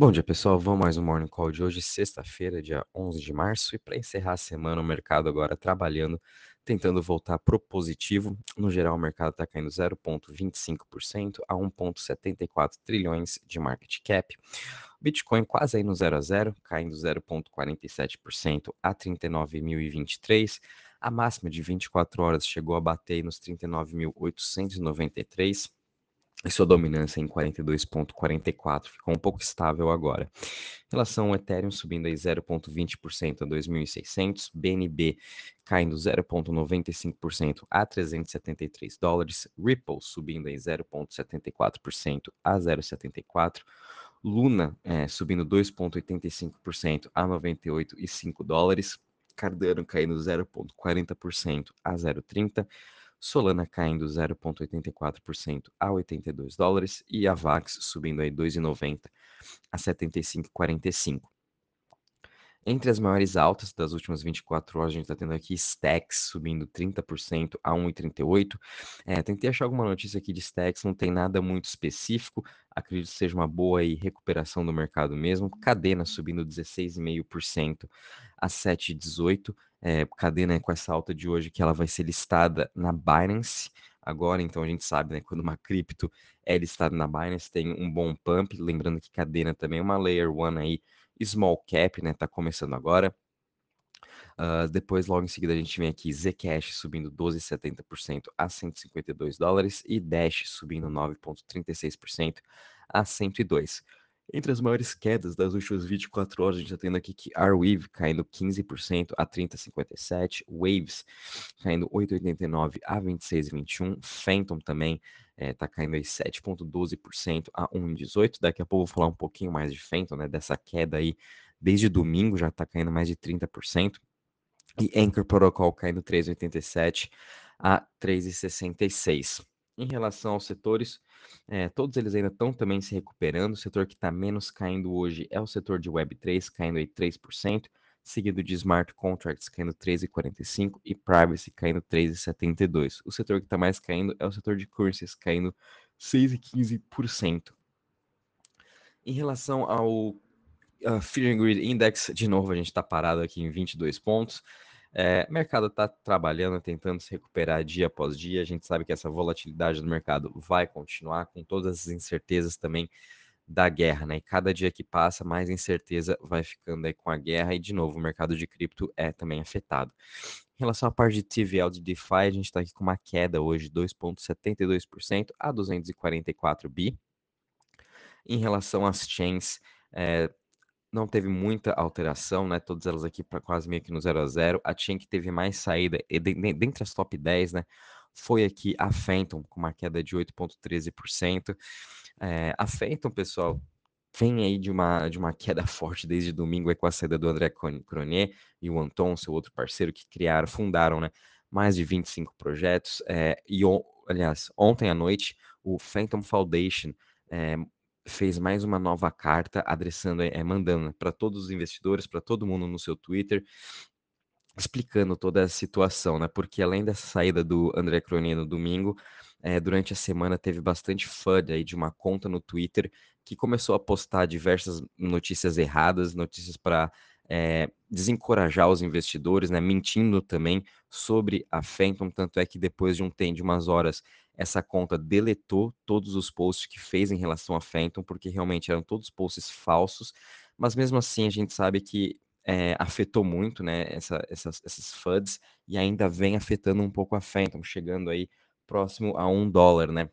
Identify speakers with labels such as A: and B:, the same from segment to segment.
A: Bom dia, pessoal. Vamos mais um Morning Call de hoje, sexta-feira, dia 11 de março. E para encerrar a semana, o mercado agora trabalhando, tentando voltar pro positivo. No geral, o mercado está caindo 0,25% a 1,74 trilhões de market cap. Bitcoin quase aí no 0 a 0, caindo 0,47% a 39.023. A máxima de 24 horas chegou a bater nos 39.893 e sua dominância em 42,44 ficou um pouco estável agora. Em relação ao Ethereum, subindo aí 0,20% a 2.600, BNB caindo 0,95% a 373 dólares, Ripple subindo aí 0,74% a 0,74 Luna é, subindo 2,85% a 98,5 dólares, Cardano caindo 0,40% a 0,30 Solana caindo 0,84% a 82 dólares e a VAX subindo aí 2,90 a 75,45. Entre as maiores altas das últimas 24 horas, a gente está tendo aqui Stacks subindo 30% a 1,38. É, tentei achar alguma notícia aqui de Stacks, não tem nada muito específico. Acredito que seja uma boa aí, recuperação do mercado mesmo. Cadena subindo 16,5% a 7,18. É, cadena com essa alta de hoje que ela vai ser listada na Binance agora, então a gente sabe, né, quando uma cripto é listada na Binance, tem um bom pump, lembrando que Cadena também é uma Layer 1 aí, small cap, né, tá começando agora. Uh, depois, logo em seguida, a gente vem aqui Zcash subindo 12,70% a 152 dólares e Dash subindo 9,36% a 102. Entre as maiores quedas das últimas 24 horas, a gente está tendo aqui que Arweave caindo 15% a 30,57, Waves caindo 8,89 a 26,21, Phantom também está eh, é, caindo aí 7,12% a 1,18. Daqui a pouco eu vou falar um pouquinho mais de Phantom, né, dessa queda aí desde domingo, já está caindo mais de 30%. E Anchor Protocol caindo 3,87 a 3,66. Em relação aos setores, é, todos eles ainda estão também se recuperando. O setor que está menos caindo hoje é o setor de Web3, caindo aí 3%, seguido de Smart Contracts caindo 13,45% e Privacy caindo 3,72%. O setor que está mais caindo é o setor de Currencies, caindo 6,15%. Em relação ao uh, Fear and Greed Index, de novo a gente está parado aqui em 22 pontos. É, o mercado está trabalhando, tentando se recuperar dia após dia. A gente sabe que essa volatilidade do mercado vai continuar, com todas as incertezas também da guerra, né? E cada dia que passa, mais incerteza vai ficando aí com a guerra, e de novo, o mercado de cripto é também afetado. Em relação à parte de TVL de DeFi, a gente está aqui com uma queda hoje de 2,72% a 244 bi. Em relação às chains, é, não teve muita alteração, né? Todas elas aqui para quase meio que no 0 a 0. A chain que teve mais saída, e dentre as top 10, né? Foi aqui a Phantom, com uma queda de 8,13%. É, a Phantom, pessoal, vem aí de uma, de uma queda forte desde domingo com a saída do André Cronier e o Anton, seu outro parceiro, que criaram, fundaram, né? Mais de 25 projetos. É, e, aliás, ontem à noite, o Phantom Foundation é, fez mais uma nova carta adressando, é, mandando para todos os investidores, para todo mundo no seu Twitter, explicando toda a situação, né? Porque além dessa saída do André Cronin no domingo, é, durante a semana teve bastante FUD aí de uma conta no Twitter que começou a postar diversas notícias erradas, notícias para é, desencorajar os investidores, né, mentindo também sobre a Phantom, tanto é que depois de um tempo, de umas horas, essa conta deletou todos os posts que fez em relação a Phantom, porque realmente eram todos posts falsos, mas mesmo assim a gente sabe que é, afetou muito, né, essa, essas, esses FUDs, e ainda vem afetando um pouco a Phantom, chegando aí próximo a um dólar, né,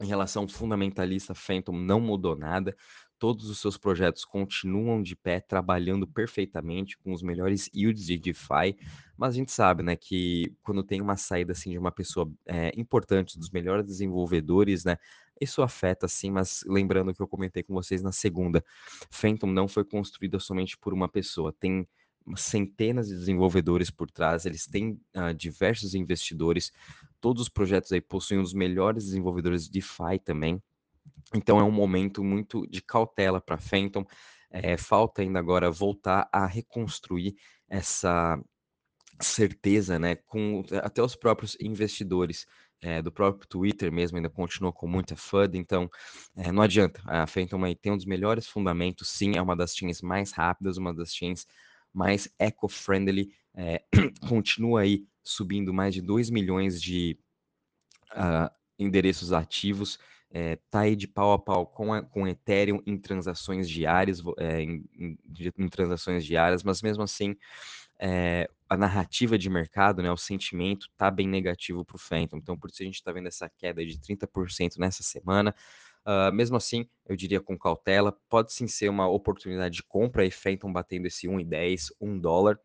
A: em relação fundamentalista, Phantom não mudou nada todos os seus projetos continuam de pé, trabalhando perfeitamente com os melhores yields de DeFi, mas a gente sabe, né, que quando tem uma saída assim de uma pessoa é, importante, dos melhores desenvolvedores, né, isso afeta sim, mas lembrando que eu comentei com vocês na segunda, Phantom não foi construída somente por uma pessoa, tem centenas de desenvolvedores por trás, eles têm uh, diversos investidores, todos os projetos aí possuem os melhores desenvolvedores de DeFi também, então é um momento muito de cautela para Phantom. É, falta ainda agora voltar a reconstruir essa certeza, né, com até os próprios investidores é, do próprio Twitter mesmo ainda continua com muita FUD, então é, não adianta. A Phantom aí tem um dos melhores fundamentos, sim, é uma das chains mais rápidas, uma das chains mais eco-friendly, é, continua aí subindo mais de 2 milhões de uh, endereços ativos, é, tá aí de pau a pau com, a, com Ethereum em transações diárias, é, em, em, em, transações diárias, mas mesmo assim é, a narrativa de mercado, né, o sentimento tá bem negativo para o Phantom. Então, por isso a gente está vendo essa queda de 30% nessa semana. Uh, mesmo assim, eu diria com cautela, pode sim ser uma oportunidade de compra e Phantom batendo esse 1,10, 1 dólar.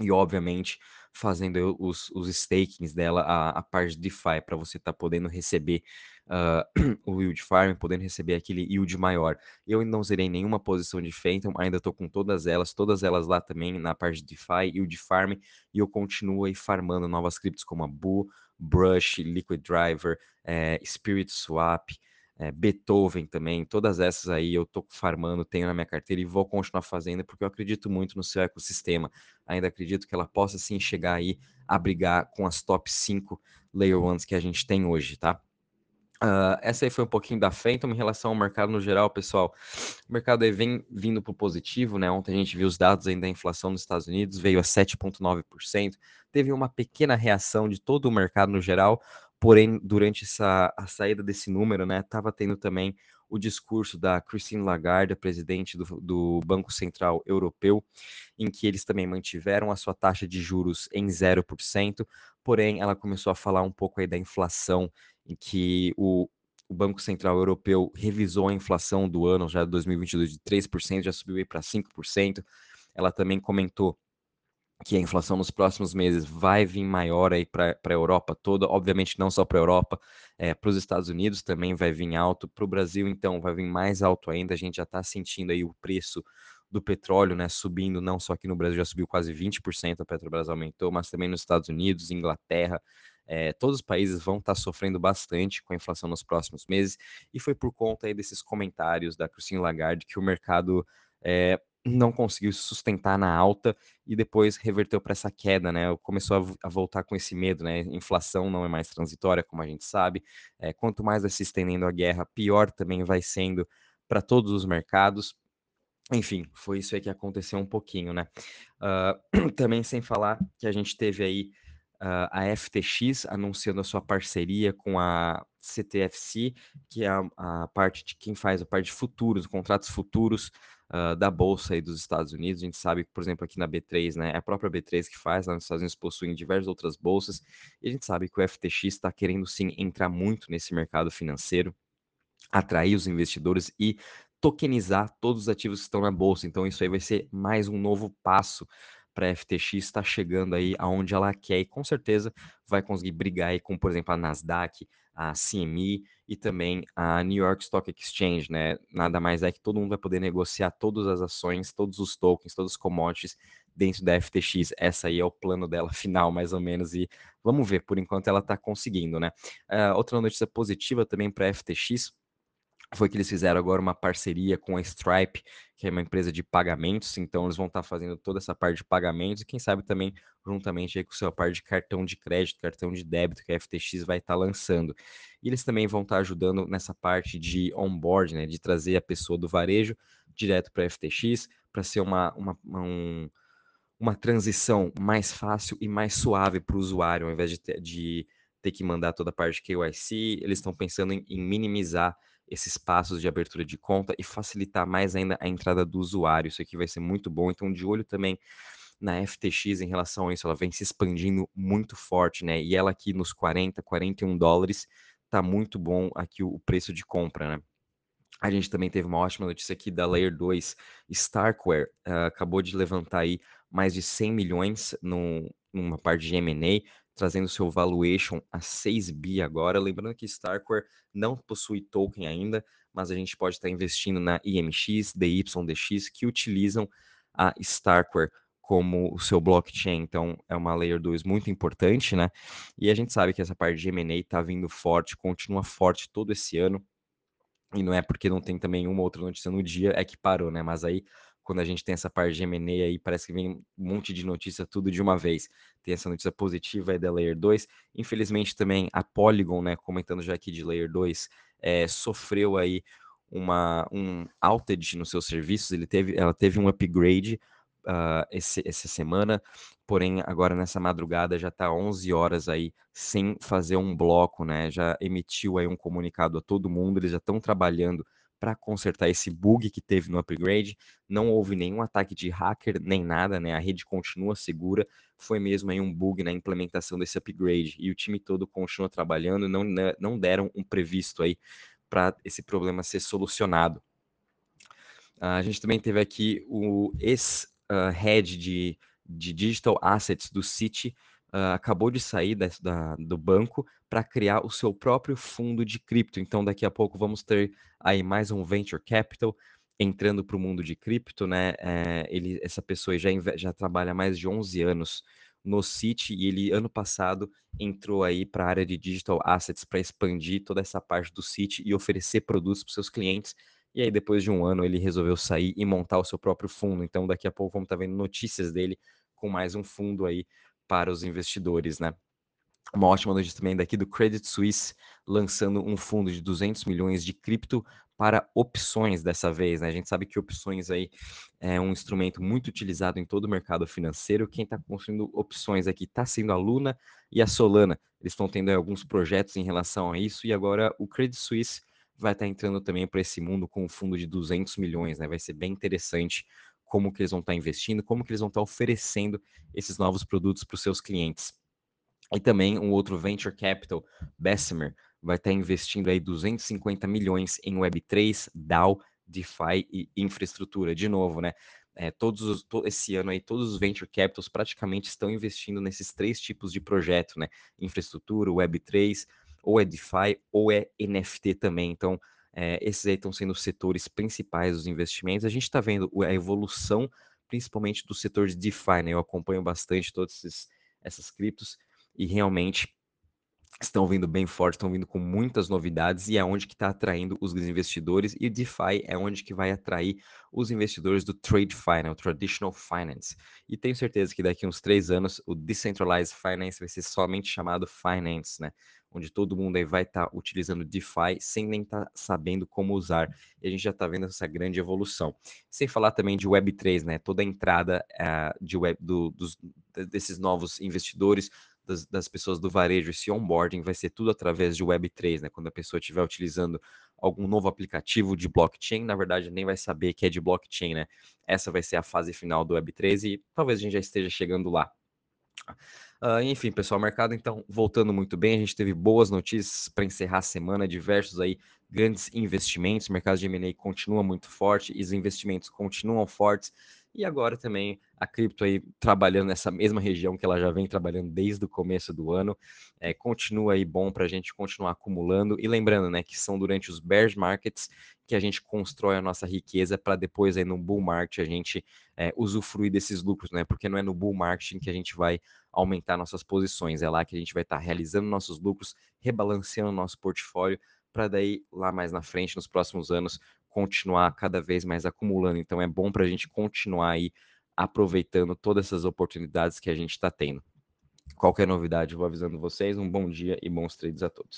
A: E, obviamente, fazendo os, os stakings dela, a, a parte de DeFi, para você estar tá podendo receber uh, o yield farm, podendo receber aquele yield maior. Eu ainda não zerei nenhuma posição de Phantom, ainda estou com todas elas, todas elas lá também na parte de DeFi, yield farm, e eu continuo aí farmando novas criptos como a Boo, Brush, Liquid Driver, é, Spirit Swap, é, Beethoven também, todas essas aí eu tô farmando, tenho na minha carteira e vou continuar fazendo porque eu acredito muito no seu ecossistema. Ainda acredito que ela possa sim chegar aí a brigar com as top 5 Layer Ones que a gente tem hoje, tá? Uh, essa aí foi um pouquinho da Phantom em relação ao mercado no geral, pessoal. O mercado aí vem vindo para o positivo, né? Ontem a gente viu os dados ainda da inflação nos Estados Unidos, veio a 7,9%. Teve uma pequena reação de todo o mercado no geral, porém, durante essa, a saída desse número, né, estava tendo também o discurso da Christine Lagarde, presidente do, do Banco Central Europeu, em que eles também mantiveram a sua taxa de juros em 0%, porém ela começou a falar um pouco aí da inflação em que o, o Banco Central Europeu revisou a inflação do ano já de 2022 de 3%, já subiu para 5%. Ela também comentou que a inflação nos próximos meses vai vir maior aí para a Europa toda, obviamente não só para a Europa, é, para os Estados Unidos também vai vir alto, para o Brasil então vai vir mais alto ainda, a gente já está sentindo aí o preço do petróleo, né, subindo, não só aqui no Brasil, já subiu quase 20%, a Petrobras aumentou, mas também nos Estados Unidos, Inglaterra, é, todos os países vão estar tá sofrendo bastante com a inflação nos próximos meses, e foi por conta aí desses comentários da Christine Lagarde que o mercado é, não conseguiu sustentar na alta e depois reverteu para essa queda, né? Começou a, a, voltar com esse medo, né? Inflação não é mais transitória, como a gente sabe. É, quanto mais vai se estendendo a guerra, pior também vai sendo para todos os mercados. Enfim, foi isso aí que aconteceu um pouquinho, né? Uh, também sem falar que a gente teve aí uh, a FTX anunciando a sua parceria com a CTFC, que é a, a, parte de quem faz a parte de futuros, contratos futuros uh, da Bolsa aí dos Estados Unidos. A gente sabe por exemplo, aqui na B3, né, é a própria B3 que faz, lá nos Estados Unidos possuem diversas outras bolsas, e a gente sabe que o FTX está querendo sim entrar muito nesse mercado financeiro, atrair os investidores e tokenizar todos os ativos que estão na bolsa. Então, isso aí vai ser mais um novo passo para a FTX estar chegando aí aonde ela quer e com certeza vai conseguir brigar aí com, por exemplo, a Nasdaq, a CME e também a New York Stock Exchange, né? Nada mais é que todo mundo vai poder negociar todas as ações, todos os tokens, todos os commodities dentro da FTX. Essa aí é o plano dela final, mais ou menos, e vamos ver, por enquanto ela está conseguindo, né? Uh, outra notícia positiva também para a FTX foi que eles fizeram agora uma parceria com a Stripe, que é uma empresa de pagamentos, então eles vão estar tá fazendo toda essa parte de pagamentos e quem sabe também juntamente com a sua parte de cartão de crédito, cartão de débito que a FTX vai estar tá lançando. E eles também vão estar tá ajudando nessa parte de onboard, né, de trazer a pessoa do varejo direto para a FTX, para ser uma, uma, um, uma transição mais fácil e mais suave para o usuário, ao invés de ter, de ter que mandar toda a parte de KYC, eles estão pensando em, em minimizar esses passos de abertura de conta e facilitar mais ainda a entrada do usuário. Isso aqui vai ser muito bom. Então, de olho também na FTX em relação a isso, ela vem se expandindo muito forte, né? E ela aqui nos 40, 41 dólares, tá muito bom aqui o preço de compra, né? A gente também teve uma ótima notícia aqui da Layer 2, Starkware, uh, acabou de levantar aí mais de 100 milhões no, numa parte de M&A, trazendo seu valuation a 6 bi agora. Lembrando que Starkware não possui token ainda, mas a gente pode estar investindo na IMX, DYDX, que utilizam a Starkware como o seu blockchain. Então, é uma Layer 2 muito importante, né? E a gente sabe que essa parte de M&A está vindo forte, continua forte todo esse ano. E não é porque não tem também uma outra notícia no dia, é que parou, né? Mas aí quando a gente tem essa parte de M&A aí, parece que vem um monte de notícia tudo de uma vez. Tem essa notícia positiva aí da Layer 2. Infelizmente também a Polygon, né, comentando já aqui de Layer 2, é, sofreu aí uma, um outage nos seus serviços, ele teve, ela teve um upgrade uh, esse, essa semana, porém agora nessa madrugada já está 11 horas aí sem fazer um bloco, né? Já emitiu aí um comunicado a todo mundo, eles já estão trabalhando para consertar esse bug que teve no upgrade. Não houve nenhum ataque de hacker nem nada, né? A rede continua segura. Foi mesmo aí um bug na implementação desse upgrade e o time todo continua trabalhando. Não, né, não deram um previsto aí para esse problema ser solucionado. A gente também teve aqui o ex-head de, de Digital Assets do City, uh, acabou de sair da, da, do banco para criar o seu próprio fundo de cripto. Então, daqui a pouco vamos ter aí mais um venture capital entrando para o mundo de cripto, né? É, ele, essa pessoa já, já trabalha mais de 11 anos no City e ele ano passado entrou aí para a área de digital assets para expandir toda essa parte do City e oferecer produtos para seus clientes. E aí depois de um ano ele resolveu sair e montar o seu próprio fundo. Então daqui a pouco vamos estar tá vendo notícias dele com mais um fundo aí para os investidores, né? Uma ótima notícia também daqui do Credit Suisse, lançando um fundo de 200 milhões de cripto para opções dessa vez, né? A gente sabe que opções aí é um instrumento muito utilizado em todo o mercado financeiro. Quem está construindo opções aqui está sendo a Luna e a Solana. Eles estão tendo alguns projetos em relação a isso e agora o Credit Suisse vai estar tá entrando também para esse mundo com um fundo de 200 milhões, né? Vai ser bem interessante como que eles vão estar tá investindo, como que eles vão estar tá oferecendo esses novos produtos para os seus clientes. E também um outro venture capital, Bessemer, vai estar tá investindo aí 250 milhões em Web3, DAO, DeFi e infraestrutura. De novo, né? É, todos os, to, esse ano aí, todos os venture capitals praticamente estão investindo nesses três tipos de projeto, né? Infraestrutura, Web3, ou é DeFi, ou é NFT também. Então, é, esses aí estão sendo os setores principais dos investimentos. A gente está vendo a evolução, principalmente do setor de DeFi, né? Eu acompanho bastante todas essas criptos e realmente estão vindo bem forte, estão vindo com muitas novidades e é onde que está atraindo os investidores e o DeFi é onde que vai atrair os investidores do TradeFi, né, o Traditional Finance. E tenho certeza que daqui uns três anos o Decentralized Finance vai ser somente chamado Finance, né, onde todo mundo aí vai estar tá utilizando DeFi sem nem estar tá sabendo como usar. E a gente já está vendo essa grande evolução. Sem falar também de Web3, né, toda a entrada uh, de web, do, dos, desses novos investidores das, das, pessoas do varejo, esse onboarding vai ser tudo através de Web3, né? Quando a pessoa estiver utilizando algum novo aplicativo de blockchain, na verdade nem vai saber que é de blockchain, né? Essa vai ser a fase final do Web3 e talvez a gente já esteja chegando lá. Uh, enfim, pessoal, mercado então voltando muito bem. A gente teve boas notícias para encerrar a semana, diversos aí grandes investimentos. O mercado de M&A continua muito forte e os investimentos continuam fortes. E agora também a cripto aí trabalhando nessa mesma região que ela já vem trabalhando desde o começo do ano. É, continua aí bom para a gente continuar acumulando. E lembrando, né, que são durante os bear markets que a gente constrói a nossa riqueza para depois aí no bull market a gente é, usufruir desses lucros, né? Porque não é no bull market que a gente vai aumentar nossas posições, é lá que a gente vai estar tá realizando nossos lucros, rebalanceando nosso portfólio para daí lá mais na frente, nos próximos anos, continuar cada vez mais acumulando. Então é bom para a gente continuar aí aproveitando todas essas oportunidades que a gente está tendo. Qualquer novidade, vou avisando vocês. Um bom dia e bons trades a todos.